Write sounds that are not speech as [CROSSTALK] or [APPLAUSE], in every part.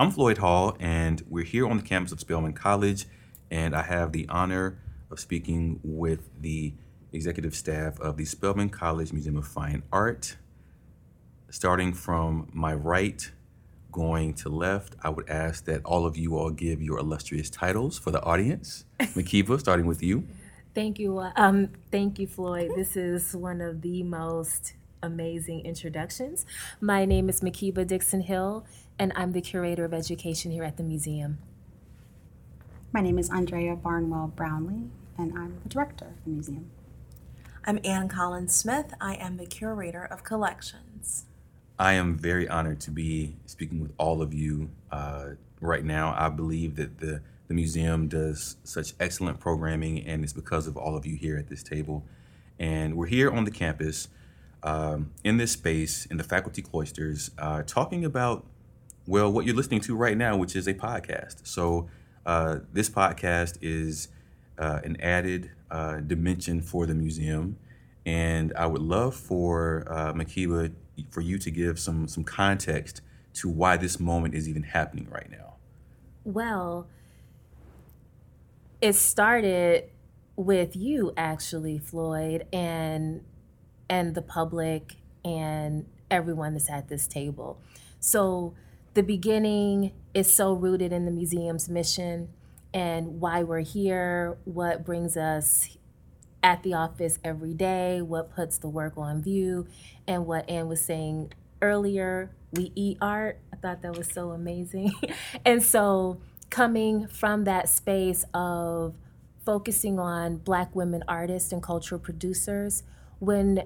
I'm Floyd Hall, and we're here on the campus of Spelman College, and I have the honor of speaking with the executive staff of the Spelman College Museum of Fine Art. Starting from my right, going to left, I would ask that all of you all give your illustrious titles for the audience. [LAUGHS] Makiba, starting with you. Thank you. Um, thank you, Floyd. This is one of the most amazing introductions. My name is Makiba Dixon Hill, and I'm the curator of education here at the museum. My name is Andrea Barnwell Brownlee, and I'm the director of the museum. I'm Ann Collins Smith. I am the curator of collections. I am very honored to be speaking with all of you uh, right now. I believe that the, the museum does such excellent programming, and it's because of all of you here at this table. And we're here on the campus um, in this space in the faculty cloisters uh, talking about well, what you're listening to right now, which is a podcast. So uh, this podcast is uh, an added uh, dimension for the museum, and I would love for uh, Makiba for you to give some some context to why this moment is even happening right now. Well, it started with you actually, Floyd, and and the public and everyone that's at this table. So the beginning is so rooted in the museum's mission and why we're here, what brings us at the office every day, what puts the work on view, and what Ann was saying earlier, we eat art. I thought that was so amazing. [LAUGHS] and so, coming from that space of focusing on Black women artists and cultural producers, when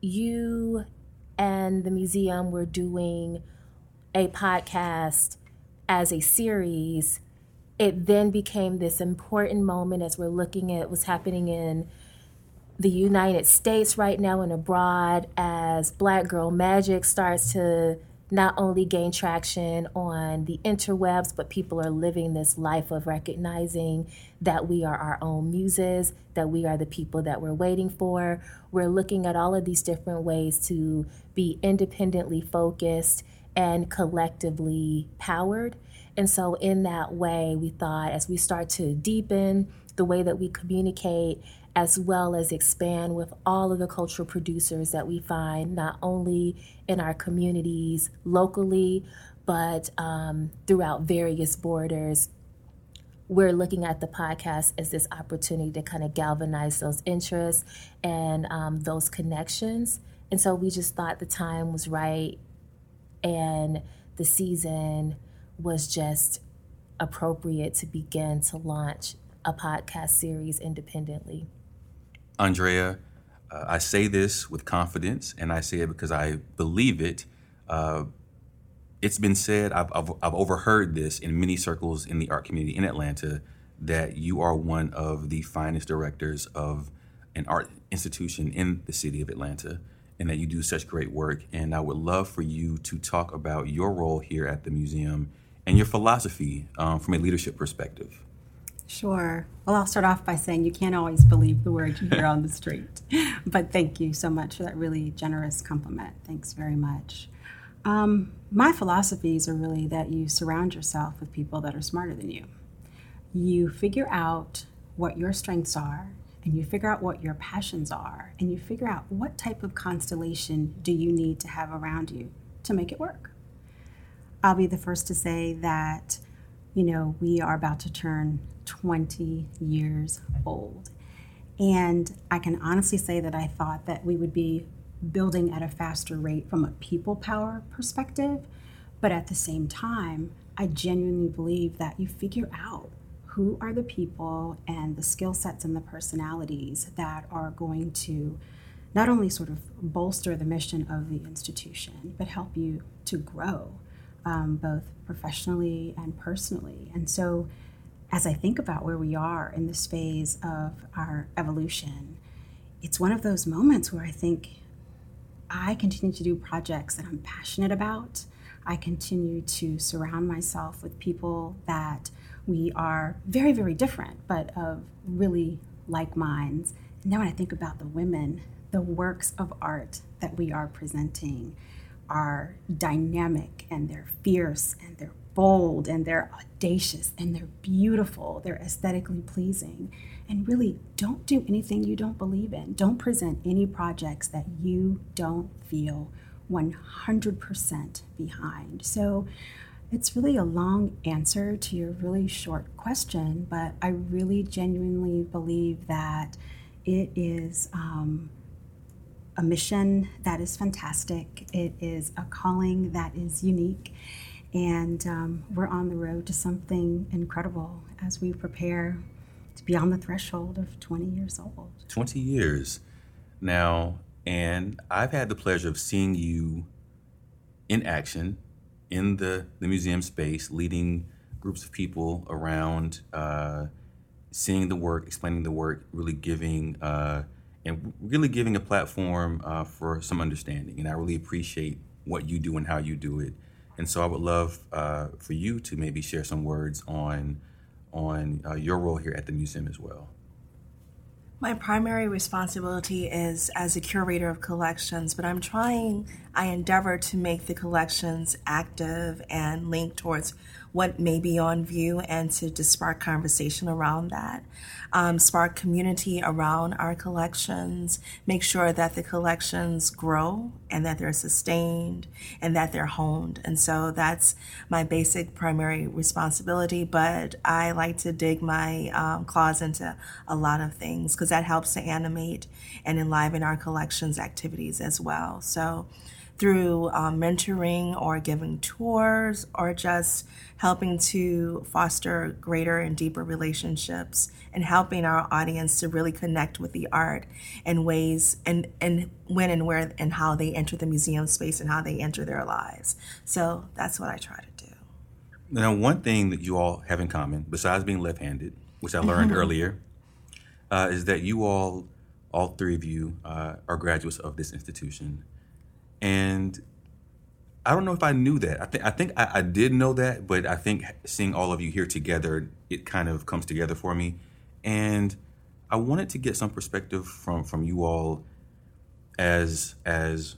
you and the museum were doing a podcast as a series, it then became this important moment as we're looking at what's happening in the United States right now and abroad as Black Girl Magic starts to not only gain traction on the interwebs, but people are living this life of recognizing that we are our own muses, that we are the people that we're waiting for. We're looking at all of these different ways to be independently focused and collectively powered. And so, in that way, we thought as we start to deepen the way that we communicate, as well as expand with all of the cultural producers that we find not only in our communities locally, but um, throughout various borders. We're looking at the podcast as this opportunity to kind of galvanize those interests and um, those connections. And so we just thought the time was right and the season was just appropriate to begin to launch a podcast series independently. Andrea, uh, I say this with confidence, and I say it because I believe it. Uh, it's been said, I've, I've, I've, overheard this in many circles in the art community in Atlanta, that you are one of the finest directors of an art institution in the city of Atlanta and that you do such great work. And I would love for you to talk about your role here at the museum and your philosophy um, from a leadership perspective. Sure. Well, I'll start off by saying you can't always believe the words you hear on the street. [LAUGHS] But thank you so much for that really generous compliment. Thanks very much. Um, my philosophies are really that you surround yourself with people that are smarter than you. You figure out what your strengths are and you figure out what your passions are and you figure out what type of constellation do you need to have around you to make it work. I'll be the first to say that, you know, we are about to turn 20 years old. And I can honestly say that I thought that we would be building at a faster rate from a people power perspective. But at the same time, I genuinely believe that you figure out who are the people and the skill sets and the personalities that are going to not only sort of bolster the mission of the institution, but help you to grow um, both professionally and personally. And so, as I think about where we are in this phase of our evolution, it's one of those moments where I think I continue to do projects that I'm passionate about. I continue to surround myself with people that we are very, very different, but of really like minds. And then when I think about the women, the works of art that we are presenting, are dynamic and they're fierce and they're bold and they're audacious and they're beautiful, they're aesthetically pleasing. And really, don't do anything you don't believe in. Don't present any projects that you don't feel 100% behind. So, it's really a long answer to your really short question, but I really genuinely believe that it is um, a mission that is fantastic. It is a calling that is unique. And um, we're on the road to something incredible as we prepare to be on the threshold of 20 years old. 20 years. Now, and I've had the pleasure of seeing you in action in the, the museum space, leading groups of people around, uh, seeing the work, explaining the work, really giving uh, and really giving a platform uh, for some understanding. And I really appreciate what you do and how you do it. And so I would love uh, for you to maybe share some words on on uh, your role here at the museum as well. My primary responsibility is as a curator of collections, but I'm trying, I endeavor to make the collections active and linked towards what may be on view and to spark conversation around that, um, spark community around our collections, make sure that the collections grow and that they're sustained and that they're honed. And so that's my basic primary responsibility. But I like to dig my um, claws into a lot of things because that helps to animate and enliven our collections activities as well. So through um, mentoring or giving tours or just helping to foster greater and deeper relationships and helping our audience to really connect with the art in ways and, and when and where and how they enter the museum space and how they enter their lives. So that's what I try to do. Now, one thing that you all have in common, besides being left handed, which I learned earlier, uh, is that you all, all three of you, uh, are graduates of this institution and I don't know if I knew that. I think I think I, I, did know that, but I think seeing all of you here together, it kind of comes together for me. And I wanted to get some perspective from from you all as as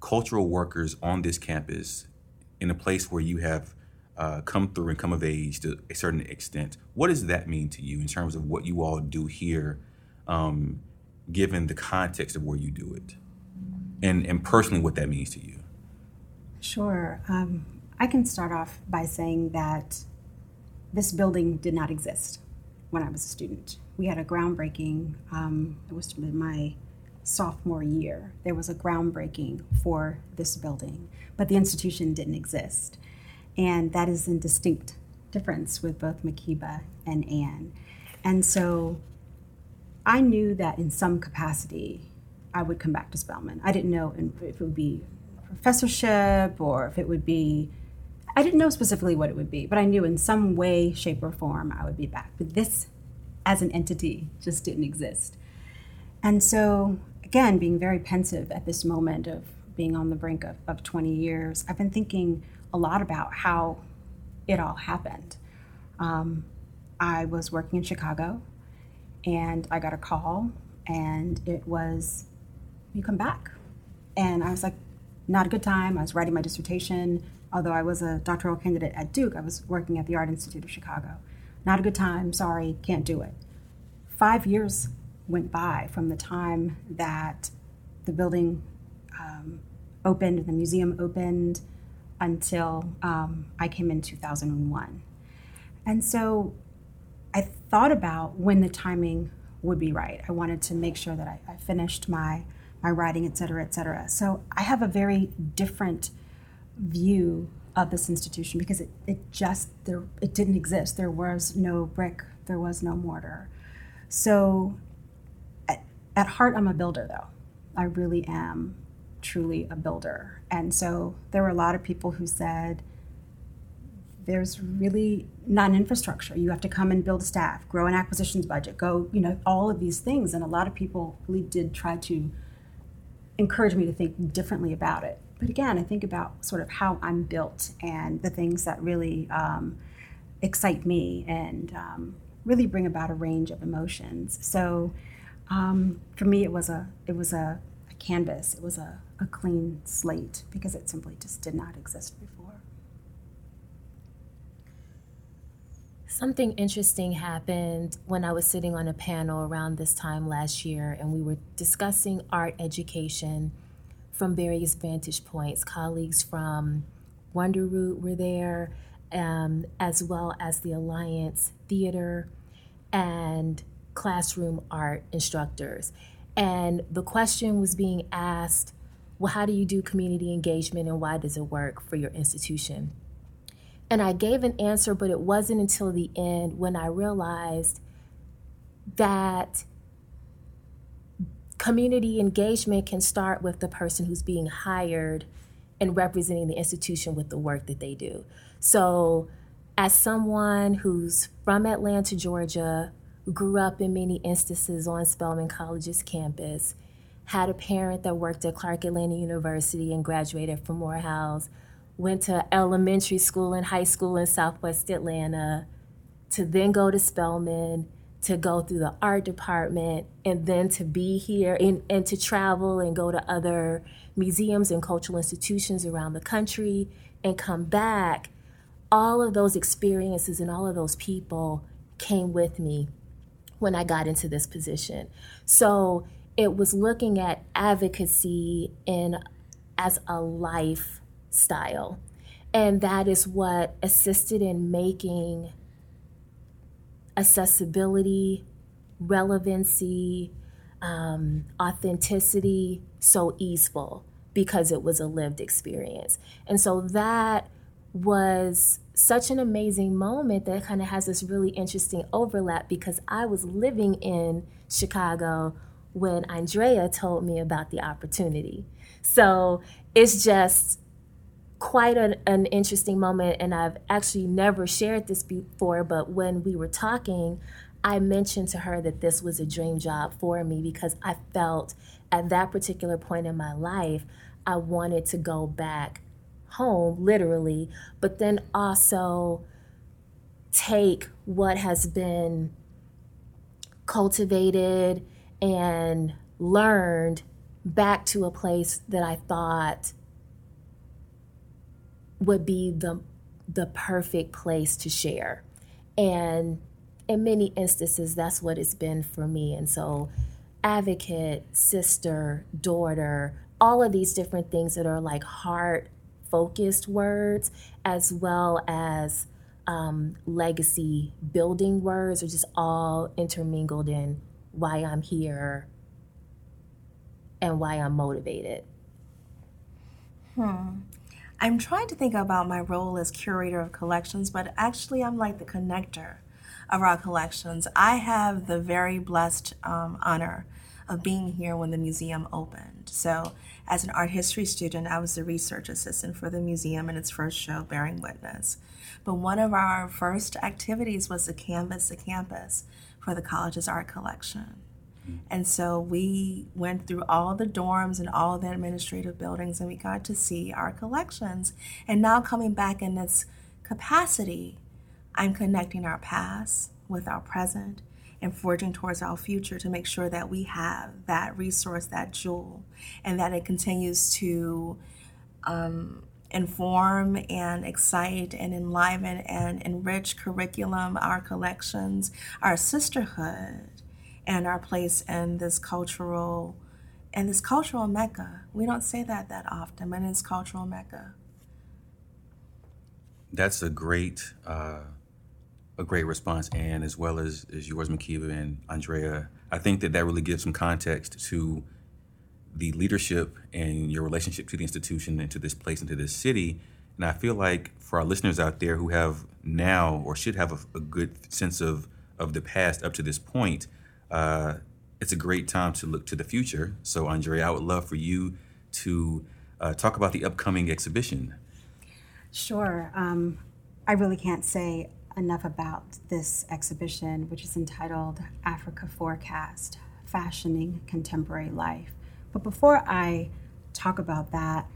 cultural workers on this campus in a place where you have uh, come through and come of age to a certain extent. What does that mean to you in terms of what you all do here, um, given the context of where you do it? And, and personally what that means to you. Sure. Um, I can start off by saying that this building did not exist when I was a student. We had a groundbreaking, um, it was my sophomore year. There was a groundbreaking for this building, but the institution didn't exist. And that is in distinct difference with both Makiba and Ann. And so I knew that in some capacity, I would come back to Spelman. I didn't know if it would be a professorship or if it would be, I didn't know specifically what it would be, but I knew in some way, shape, or form I would be back. But this, as an entity, just didn't exist. And so, again, being very pensive at this moment of being on the brink of, of 20 years, I've been thinking a lot about how it all happened. Um, I was working in Chicago and I got a call, and it was you come back. And I was like, not a good time. I was writing my dissertation. Although I was a doctoral candidate at Duke, I was working at the Art Institute of Chicago. Not a good time. Sorry, can't do it. Five years went by from the time that the building um, opened, the museum opened, until um, I came in 2001. And so I thought about when the timing would be right. I wanted to make sure that I, I finished my my writing, et cetera, et cetera. So I have a very different view of this institution because it, it just there it didn't exist. There was no brick, there was no mortar. So at, at heart I'm a builder though. I really am truly a builder. And so there were a lot of people who said there's really not an infrastructure. You have to come and build staff, grow an acquisitions budget, go, you know, all of these things. And a lot of people really did try to encouraged me to think differently about it. But again, I think about sort of how I'm built and the things that really um, excite me and um, really bring about a range of emotions. So um, for me, it was a it was a, a canvas. It was a, a clean slate because it simply just did not exist before. Something interesting happened when I was sitting on a panel around this time last year, and we were discussing art education from various vantage points. Colleagues from WonderRoot were there, um, as well as the Alliance Theater and classroom art instructors. And the question was being asked well, how do you do community engagement and why does it work for your institution? And I gave an answer, but it wasn't until the end when I realized that community engagement can start with the person who's being hired and representing the institution with the work that they do. So, as someone who's from Atlanta, Georgia, grew up in many instances on Spelman College's campus, had a parent that worked at Clark Atlanta University and graduated from Morehouse, went to elementary school and high school in Southwest Atlanta, to then go to Spelman, to go through the art department, and then to be here and, and to travel and go to other museums and cultural institutions around the country and come back. All of those experiences and all of those people came with me when I got into this position. So it was looking at advocacy in as a lifestyle. And that is what assisted in making accessibility, relevancy, um, authenticity so easeful because it was a lived experience. And so that was such an amazing moment that kind of has this really interesting overlap because I was living in Chicago when Andrea told me about the opportunity. So it's just quite an, an interesting moment. And I've actually never shared this before, but when we were talking, I mentioned to her that this was a dream job for me because I felt at that particular point in my life, I wanted to go back home, literally, but then also take what has been cultivated and learned back to a place that I thought would be the the perfect place to share. And in many instances that's what it's been for me. And so advocate, sister, daughter, all of these different things that are like heart focused words as well as um, legacy building words are just all intermingled in why I'm here and why I'm motivated. Hmm. I'm trying to think about my role as curator of collections, but actually, I'm like the connector of our collections. I have the very blessed um, honor of being here when the museum opened. So, as an art history student, I was the research assistant for the museum in its first show, Bearing Witness. But one of our first activities was to canvas the campus for the college's art collection. And so we went through all the dorms and all the administrative buildings and we got to see our collections. And now coming back in this capacity, I'm connecting our past with our present and forging towards our future to make sure that we have that resource, that jewel, and that it continues to um, inform and excite and enliven and enrich curriculum, our collections, our sisterhood, and our place in this cultural and this cultural mecca. We don't say that that often, but it's cultural mecca. That's a great, uh, a great response, and as well as, as yours, Makiba and Andrea. I think that that really gives some context to the leadership and your relationship to the institution and to this place and to this city. And I feel like for our listeners out there who have now or should have a, a good sense of of the past up to this point, uh, it's a great time to look to the future. So, Andrea, I would love for you to uh, talk about the upcoming exhibition. Sure. Um, I really can't say enough about this exhibition, which is entitled Africa Forecast Fashioning Contemporary Life. But before I talk about that,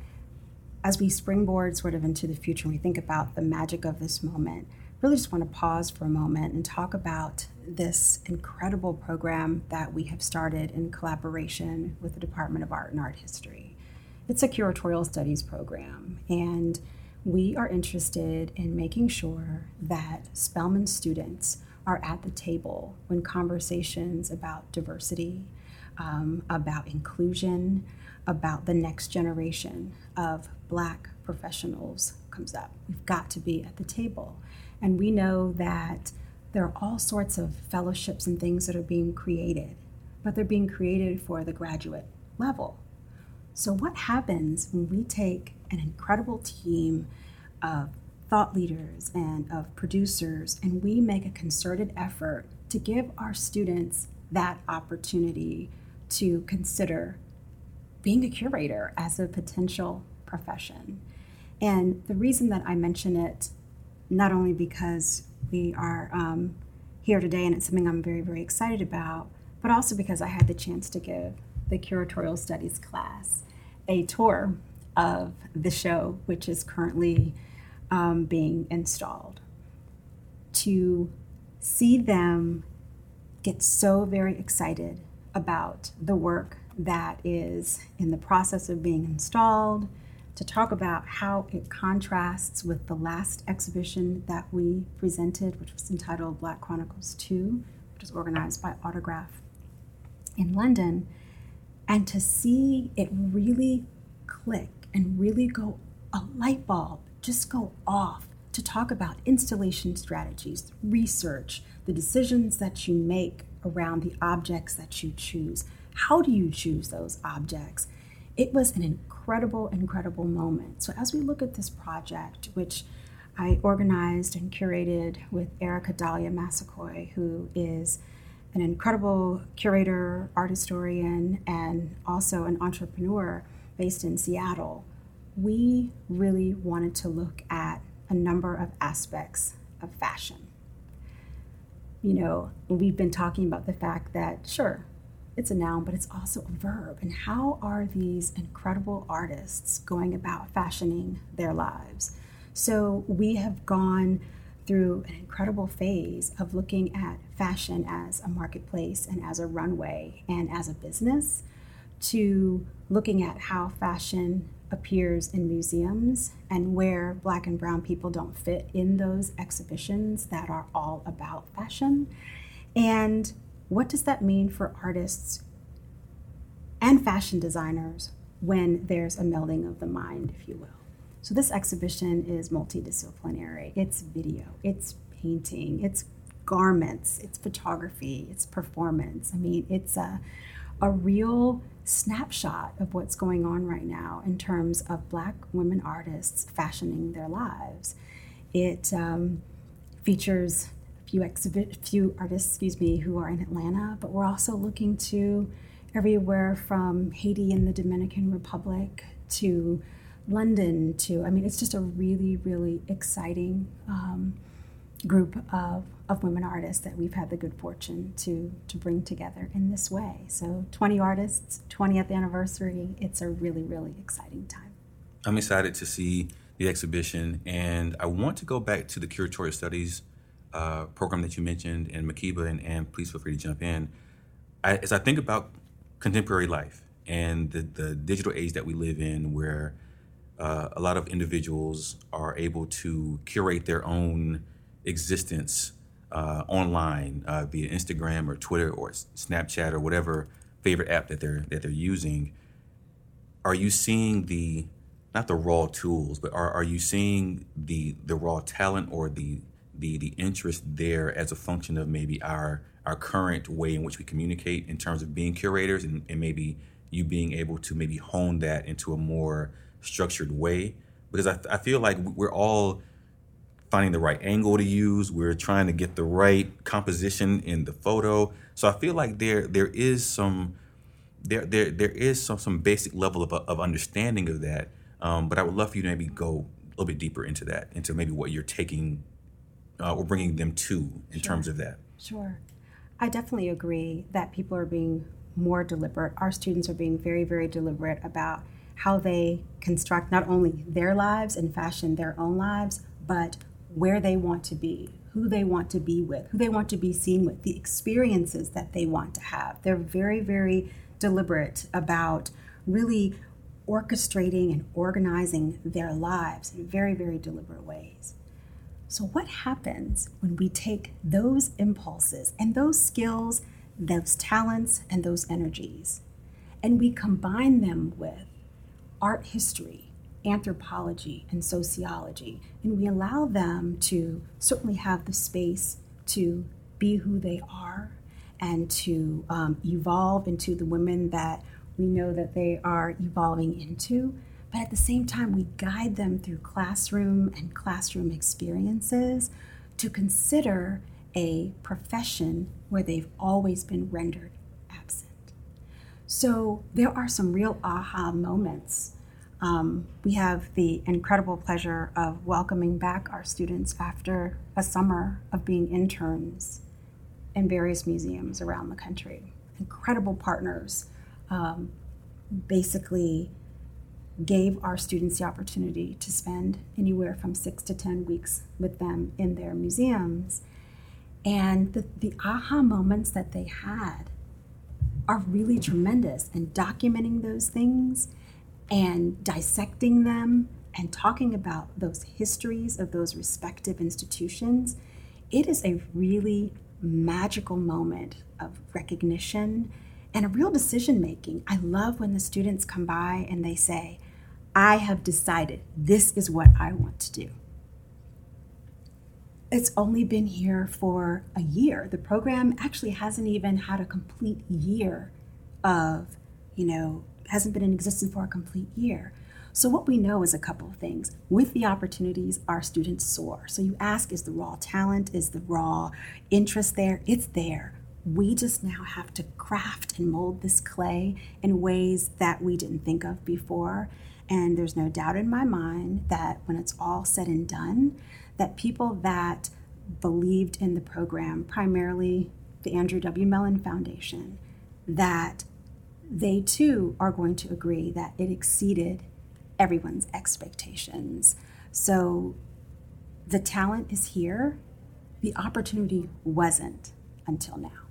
as we springboard sort of into the future we think about the magic of this moment, really just want to pause for a moment and talk about this incredible program that we have started in collaboration with the Department of Art and Art History. It's a curatorial studies program, and we are interested in making sure that Spelman students are at the table when conversations about diversity, um, about inclusion, about the next generation of Black professionals comes up. We've got to be at the table. And we know that there are all sorts of fellowships and things that are being created, but they're being created for the graduate level. So, what happens when we take an incredible team of thought leaders and of producers and we make a concerted effort to give our students that opportunity to consider being a curator as a potential profession? And the reason that I mention it, not only because we are um, here today and it's something I'm very, very excited about, but also because I had the chance to give the curatorial studies class a tour of the show, which is currently um, being installed. To see them get so very excited about the work that is in the process of being installed, to talk about how it contrasts with the last exhibition that we presented, which was entitled Black Chronicles 2, which was organized by Autograph in London, and to see it really click and really go a light bulb just go off to talk about installation strategies, research, the decisions that you make around the objects that you choose. How do you choose those objects? It was an incredible, incredible moment. So, as we look at this project, which I organized and curated with Erika Dalya Massaquoi, who is an incredible curator, art historian, and also an entrepreneur based in Seattle, we really wanted to look at a number of aspects of fashion. You know, we've been talking about the fact that, sure, it's a noun, but it's also a verb. And how are these incredible artists going about fashioning their lives? So we have gone through an incredible phase of looking at fashion as a marketplace and as a runway and as a business to looking at how fashion appears in museums and where black and brown people don't fit in those exhibitions that are all about fashion. And what does that mean for artists and fashion designers when there's a melding of the mind, if you will? So, this exhibition is multidisciplinary. It's video, it's painting, it's garments, it's photography, it's performance. I mean, it's a, a real snapshot of what's going on right now in terms of Black women artists fashioning their lives. It um, features few exhibit, few artists, excuse me, who are in Atlanta, but we're also looking to everywhere from Haiti and the Dominican Republic to London to, I mean, it's just a really, really exciting um, group of of women artists that we've had the good fortune to to bring together in this way. So 20 artists, 20th anniversary. It's a really really exciting time. I'm excited to see the exhibition, and I want to go back to the curatorial studies uh, program that you mentioned, and Makiba, and, and please feel free to jump in. I, as I think about contemporary life and the, the digital age that we live in, where uh, a lot of individuals are able to curate their own existence uh, online uh, via Instagram or Twitter or Snapchat or whatever favorite app that they're that they're using, are you seeing the not the raw tools, but are, are you seeing the the raw talent or the the the interest there as a function of maybe our our current way in which we communicate in terms of being curators and, and maybe you being able to maybe hone that into a more structured way because I, I feel like we're all finding the right angle to use. We're trying to get the right composition in the photo. So I feel like there there is some there there there is some some basic level of, of understanding of that. Um, but I would love for you to maybe go a little bit deeper into that, into maybe what you're taking uh, or bringing them to in sure. terms of that. Sure, I definitely agree that people are being more deliberate. Our students are being very very deliberate about how they construct not only their lives and fashion their own lives, but where they want to be, who they want to be with, who they want to be seen with, the experiences that they want to have. They're very, very deliberate about really orchestrating and organizing their lives in very, very deliberate ways. So, what happens when we take those impulses and those skills, those talents, and those energies, and we combine them with art history, anthropology, and sociology, and we allow them to certainly have the space to be who they are and to um, evolve into the women that we know that they are evolving into. But at the same time, we guide them through classroom and classroom experiences to consider a profession where they've always been rendered absent. So there are some real aha moments. Um, we have the incredible pleasure of welcoming back our students after a summer of being interns in various museums around the country. Incredible partners um, basically gave our students the opportunity to spend anywhere from six to 10 weeks with them in their museums. And the, the aha moments that they had are really tremendous. And documenting those things and dissecting them and talking about those histories of those respective institutions, it is a really magical moment of recognition and a real decision making. I love when the students come by and they say, I have decided this is what I want to do. It's only been here for a year. The program actually hasn't even had a complete year of, you know, hasn't been in existence for a complete year. So, what we know is a couple of things. With the opportunities, our students soar. So, you ask, is the raw talent, is the raw interest there? It's there. We just now have to craft and mold this clay in ways that we didn't think of before. And there's no doubt in my mind that when it's all said and done, that people that believed in the program, primarily the Andrew W. Mellon Foundation, that they too are going to agree that it exceeded everyone's expectations. So the talent is here, the opportunity wasn't until now.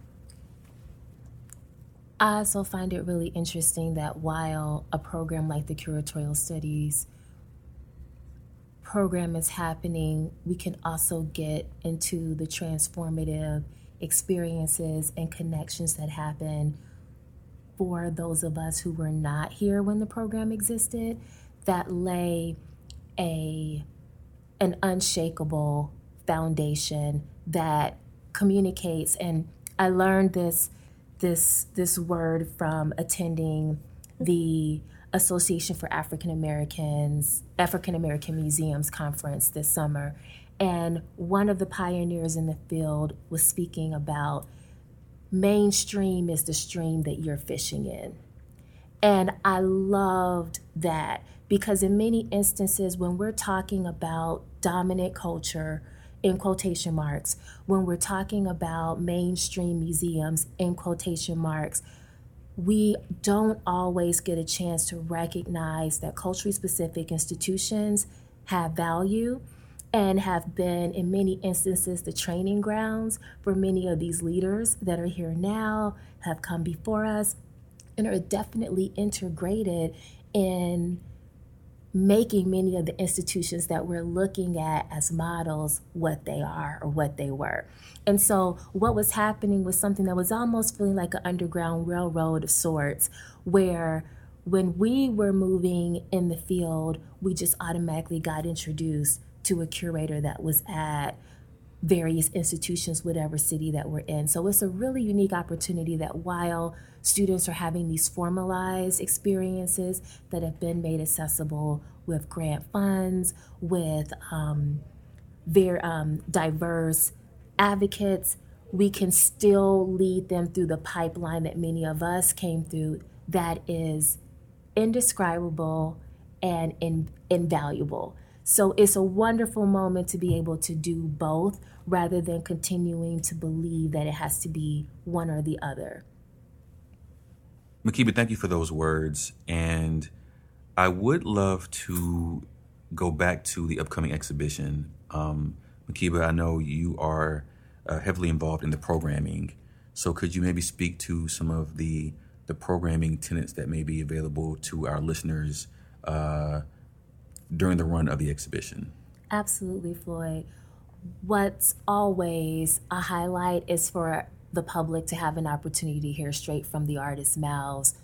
I also find it really interesting that while a program like the Curatorial Studies program is happening, we can also get into the transformative experiences and connections that happen for those of us who were not here when the program existed that lay a an unshakable foundation that communicates. And I learned this this this word from attending the Association for African Americans African American Museums conference this summer and one of the pioneers in the field was speaking about mainstream is the stream that you're fishing in. And I loved that because in many instances, when we're talking about dominant culture, in quotation marks, when we're talking about mainstream museums, in quotation marks, we don't always get a chance to recognize that culturally specific institutions have value and have been, in many instances, the training grounds for many of these leaders that are here now, have come before us, and are definitely integrated in making many of the institutions that we're looking at as models what they are or what they were. And so, what was happening was something that was almost feeling like an underground railroad of sorts, where when we were moving in the field, we just automatically got introduced to a curator that was at various institutions, whatever city that we're in. So, it's a really unique opportunity that while students are having these formalized experiences that have been made accessible with grant funds, with um, very um, diverse advocates. We can still lead them through the pipeline that many of us came through that is indescribable and in, invaluable. So it's a wonderful moment to be able to do both rather than continuing to believe that it has to be one or the other. Makiba, thank you for those words. And I would love to go back to the upcoming exhibition. Um, Makiba, I know you are uh, heavily involved in the programming. So could you maybe speak to some of the the programming tenets that may be available to our listeners uh, during the run of the exhibition? Absolutely, Floyd. What's always a highlight is for the public to have an opportunity to hear straight from the artist's mouths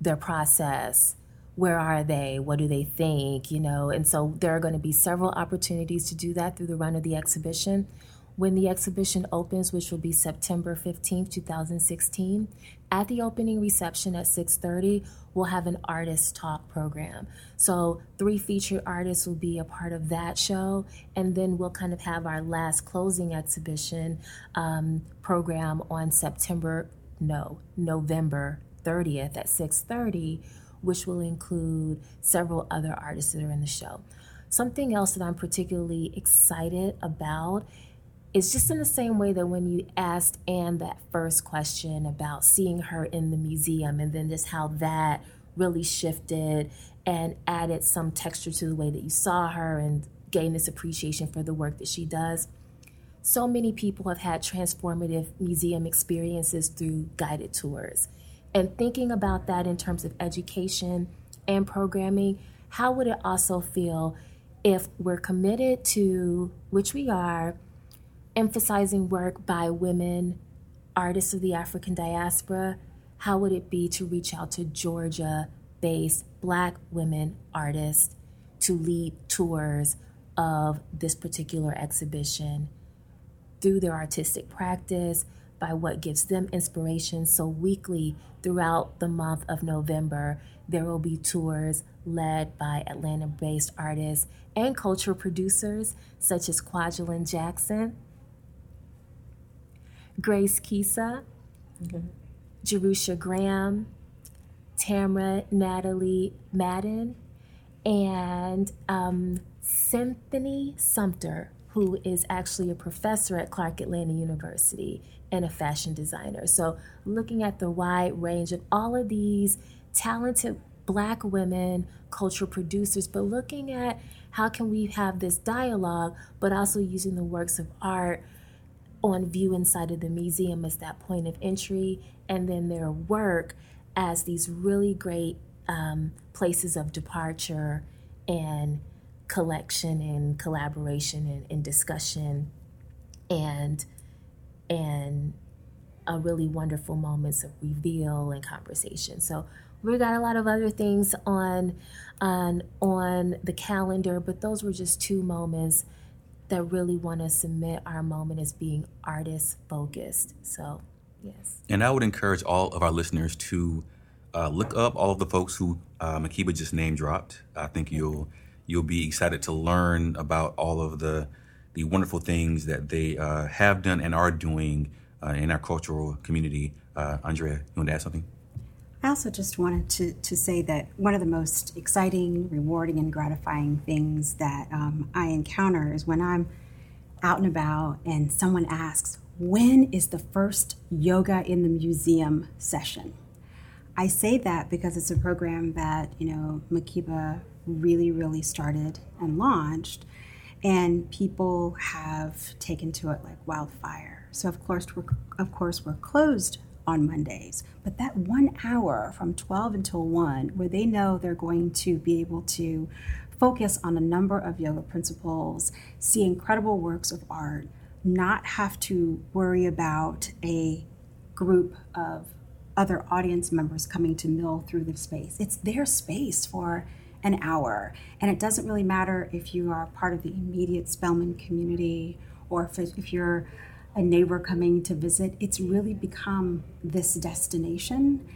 their process. Where are they? What do they think? You know, and so there are going to be several opportunities to do that through the run of the exhibition. When the exhibition opens, which will be September 15th, 2016, at the opening reception at 6:30, we'll have an artist talk program. So three featured artists will be a part of that show, and then we'll kind of have our last closing exhibition um, program on September, no, November 30th at 6:30, which will include several other artists that are in the show. Something else that I'm particularly excited about it's just in the same way that when you asked Ann that first question about seeing her in the museum and then just how that really shifted and added some texture to the way that you saw her and gained this appreciation for the work that she does. So many people have had transformative museum experiences through guided tours. And thinking about that in terms of education and programming, how would it also feel if we're committed to, which we are, emphasizing work by women, artists of the African diaspora, how would it be to reach out to Georgia based black women artists to lead tours of this particular exhibition through their artistic practice, by what gives them inspiration. So, weekly throughout the month of November, there will be tours led by Atlanta based artists and cultural producers such as Kwajelyn Jackson, Grace Kisa, okay. Jerusha Graham, Tamara Natalie Madden, and um, Symphony Sumter, who is actually a professor at Clark Atlanta University and a fashion designer. So, looking at the wide range of all of these talented black women cultural producers, but looking at how can we have this dialogue, but also using the works of art on view inside of the museum as that point of entry, and then their work as these really great um, places of departure and collection and collaboration and, and discussion and and a really wonderful moments of reveal and conversation. So we got a lot of other things on on on the calendar, but those were just two moments that really want to submit our moment as being artist focused. So, yes. And I would encourage all of our listeners to uh, look up all of the folks who uh, Makiba just name dropped. I think you'll you'll be excited to learn about all of the the wonderful things that they uh, have done and are doing uh, in our cultural community. Uh, Andrea, you want to add something? I also just wanted to, to say that one of the most exciting, rewarding, and gratifying things that um, I encounter is when I'm out and about and someone asks, When is the first yoga in the museum session? I say that because it's a program that, you know, Makiba really, really started and launched, and people have taken to it like wildfire. So of course we're of course we're closed on Mondays. But that one hour from 12 until 1, where they know they're going to be able to focus on a number of yoga principles, see incredible works of art, not have to worry about a group of other audience members coming to mill through the space. It's their space for an hour. And it doesn't really matter if you are part of the immediate Spelman community or if, if you're a neighbor coming to visit, it's really become this destination.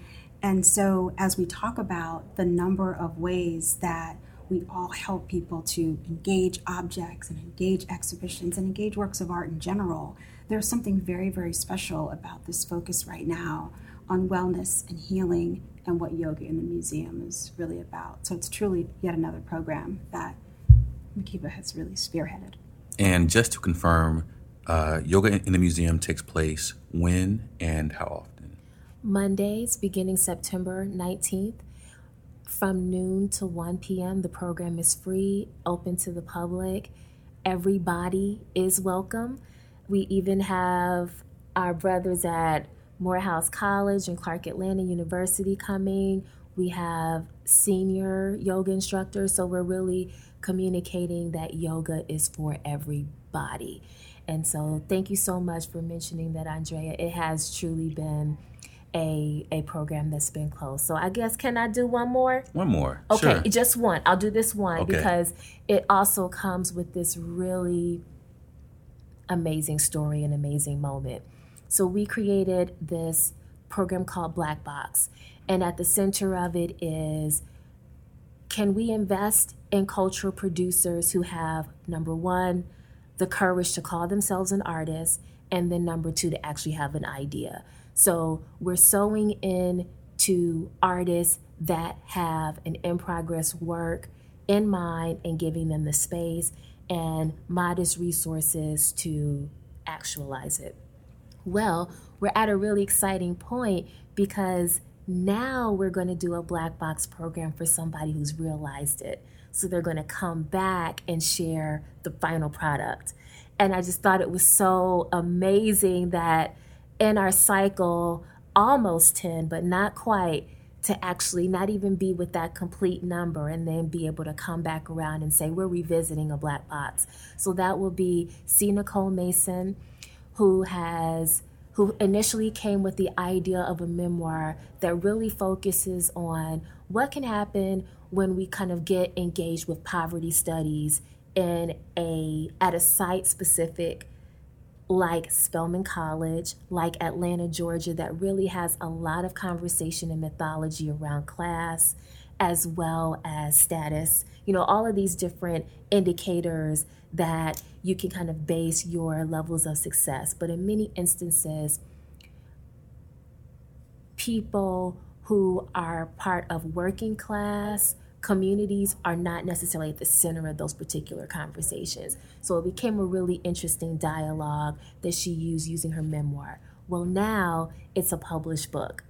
And so, as we talk about the number of ways that we all help people to engage objects and engage exhibitions and engage works of art in general, there's something very, very special about this focus right now on wellness and healing and what yoga in the museum is really about. So, it's truly yet another program that Makiba has really spearheaded. And just to confirm, uh, yoga in the museum takes place when and how often? Mondays, beginning September 19th, from noon to 1 p.m. The program is free, open to the public. Everybody is welcome. We even have our brothers at Morehouse College and Clark Atlanta University coming. We have senior yoga instructors, so we're really communicating that yoga is for everybody. And so, thank you so much for mentioning that, Andrea. It has truly been a a program that's been closed. So, I guess can I do one more? One more. Okay, Sure. just one. I'll do this one Okay. because it also comes with this really amazing story and amazing moment. So we created this program called Black Box, and at the center of it is can we invest in cultural producers who have number one, the courage to call themselves an artist, and then number two, to actually have an idea. So we're sowing in to artists that have an in progress work in mind and giving them the space and modest resources to actualize it. Well, we're at a really exciting point because now we're going to do a black box program for somebody who's realized it. So they're going to come back and share the final product. And I just thought it was so amazing that in our cycle, almost 10, but not quite, to actually not even be with that complete number and then be able to come back around and say, we're revisiting a black box. So that will be C. Nicole Mason, who has who initially came with the idea of a memoir that really focuses on what can happen when we kind of get engaged with poverty studies in a at a site specific like Spelman College, like Atlanta, Georgia, that really has a lot of conversation and mythology around class as well as status. You know, all of these different indicators that you can kind of base your levels of success. But in many instances, people who are part of working class communities are not necessarily at the center of those particular conversations. So it became a really interesting dialogue that she used using her memoir. Well, now it's a published book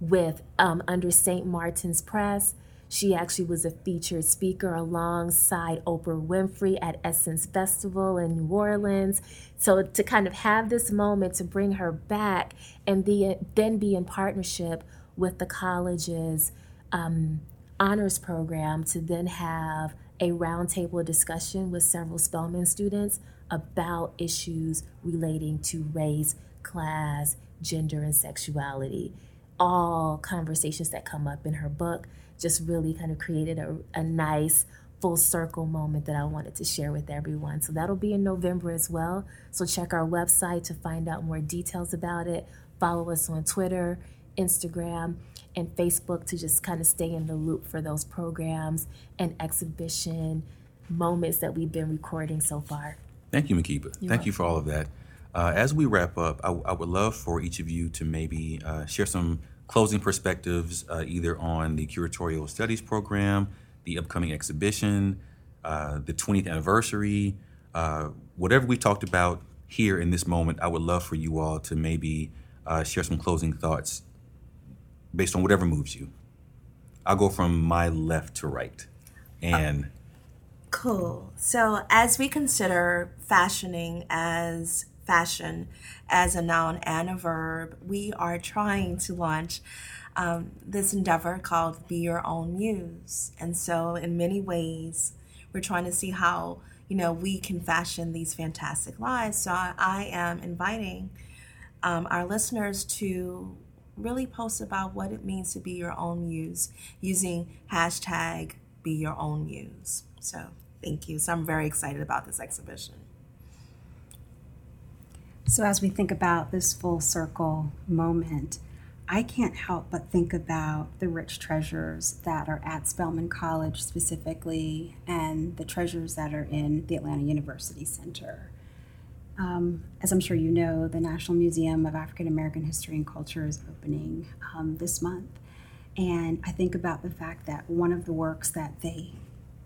with um, under St. Martin's Press. She actually was a featured speaker alongside Oprah Winfrey at Essence Festival in New Orleans. So to kind of have this moment to bring her back and be then be in partnership with the college's um, honors program to then have a roundtable discussion with several Spelman students about issues relating to race, class, gender, and sexuality. All conversations that come up in her book just really kind of created a, a nice full circle moment that I wanted to share with everyone. So that'll be in November as well. So check our website to find out more details about it. Follow us on Twitter, Instagram, and Facebook to just kind of stay in the loop for those programs and exhibition moments that we've been recording so far. Thank you, Makiba. Thank you for all of that. Uh, as we wrap up, I, I would love for each of you to maybe uh, share some closing perspectives, uh, either on the curatorial studies program, the upcoming exhibition, uh, the 20th anniversary, uh, whatever we talked about here in this moment. I would love for you all to maybe uh, share some closing thoughts based on whatever moves you. I'll go from my left to right. And Cool. So, as we consider fashioning as fashion as a noun and a verb, we are trying to launch um, this endeavor called Be Your Own Muse. And so, in many ways, we're trying to see how you know we can fashion these fantastic lives. So, I, I am inviting um, our listeners to really post about what it means to be your own muse using hashtag be your own muse. So thank you. So I'm very excited about this exhibition. So, as we think about this full circle moment, I can't help but think about the rich treasures that are at Spelman College specifically and the treasures that are in the Atlanta University Center. Um, as I'm sure you know, the National Museum of African American History and Culture is opening um, this month. And I think about the fact that one of the works that they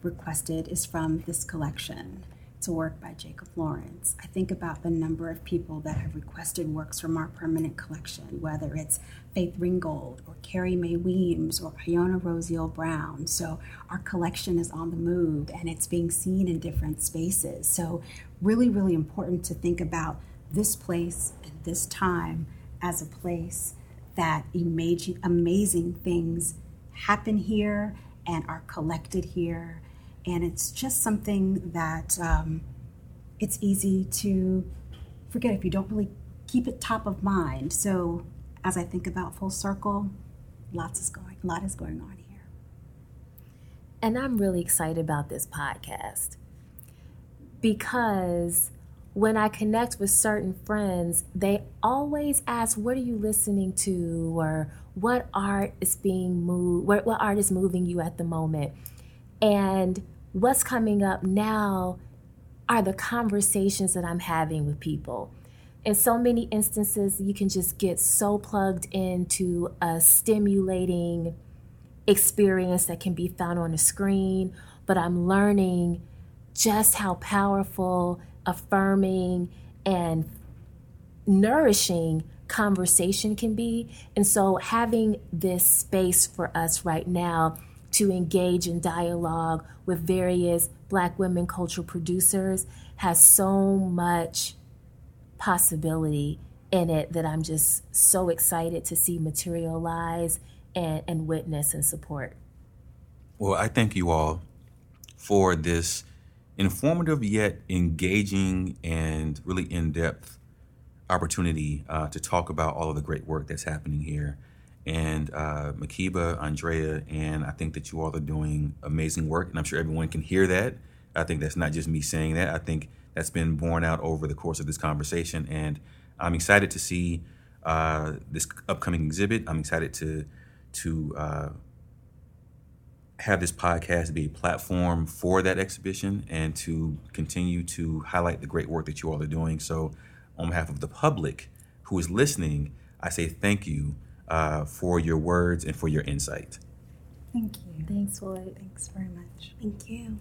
requested is from this collection. A work by Jacob Lawrence. I think about the number of people that have requested works from our permanent collection, whether it's Faith Ringgold or Carrie Mae Weems or Iona Rozeal Brown. So our collection is on the move and it's being seen in different spaces. So really, really important to think about this place and this time as a place that amazing, amazing things happen here and are collected here. And it's just something that um, it's easy to forget if you don't really keep it top of mind. So as I think about full circle, lots is going, a lot is going on here. And I'm really excited about this podcast because when I connect with certain friends, they always ask, What are you listening to? or What art is being moved? What, what art is moving you at the moment? And what's coming up now are the conversations that I'm having with people. In so many instances, you can just get so plugged into a stimulating experience that can be found on a screen, but I'm learning just how powerful affirming and nourishing conversation can be. And so, having this space for us right now to engage in dialogue with various Black women cultural producers has so much possibility in it that I'm just so excited to see materialize and, and witness and support. Well, I thank you all for this informative yet engaging and really in depth opportunity uh, to talk about all of the great work that's happening here. And uh, Makiba, Andrea, and I think that you all are doing amazing work, and I'm sure everyone can hear that. I think that's not just me saying that. I think that's been borne out over the course of this conversation, and I'm excited to see uh, this upcoming exhibit. I'm excited to to uh, have this podcast be a platform for that exhibition and to continue to highlight the great work that you all are doing. So, on behalf of the public who is listening, I say thank you uh, for your words and for your insight. Thank you. Thanks, Floyd. Thanks very much. Thank you.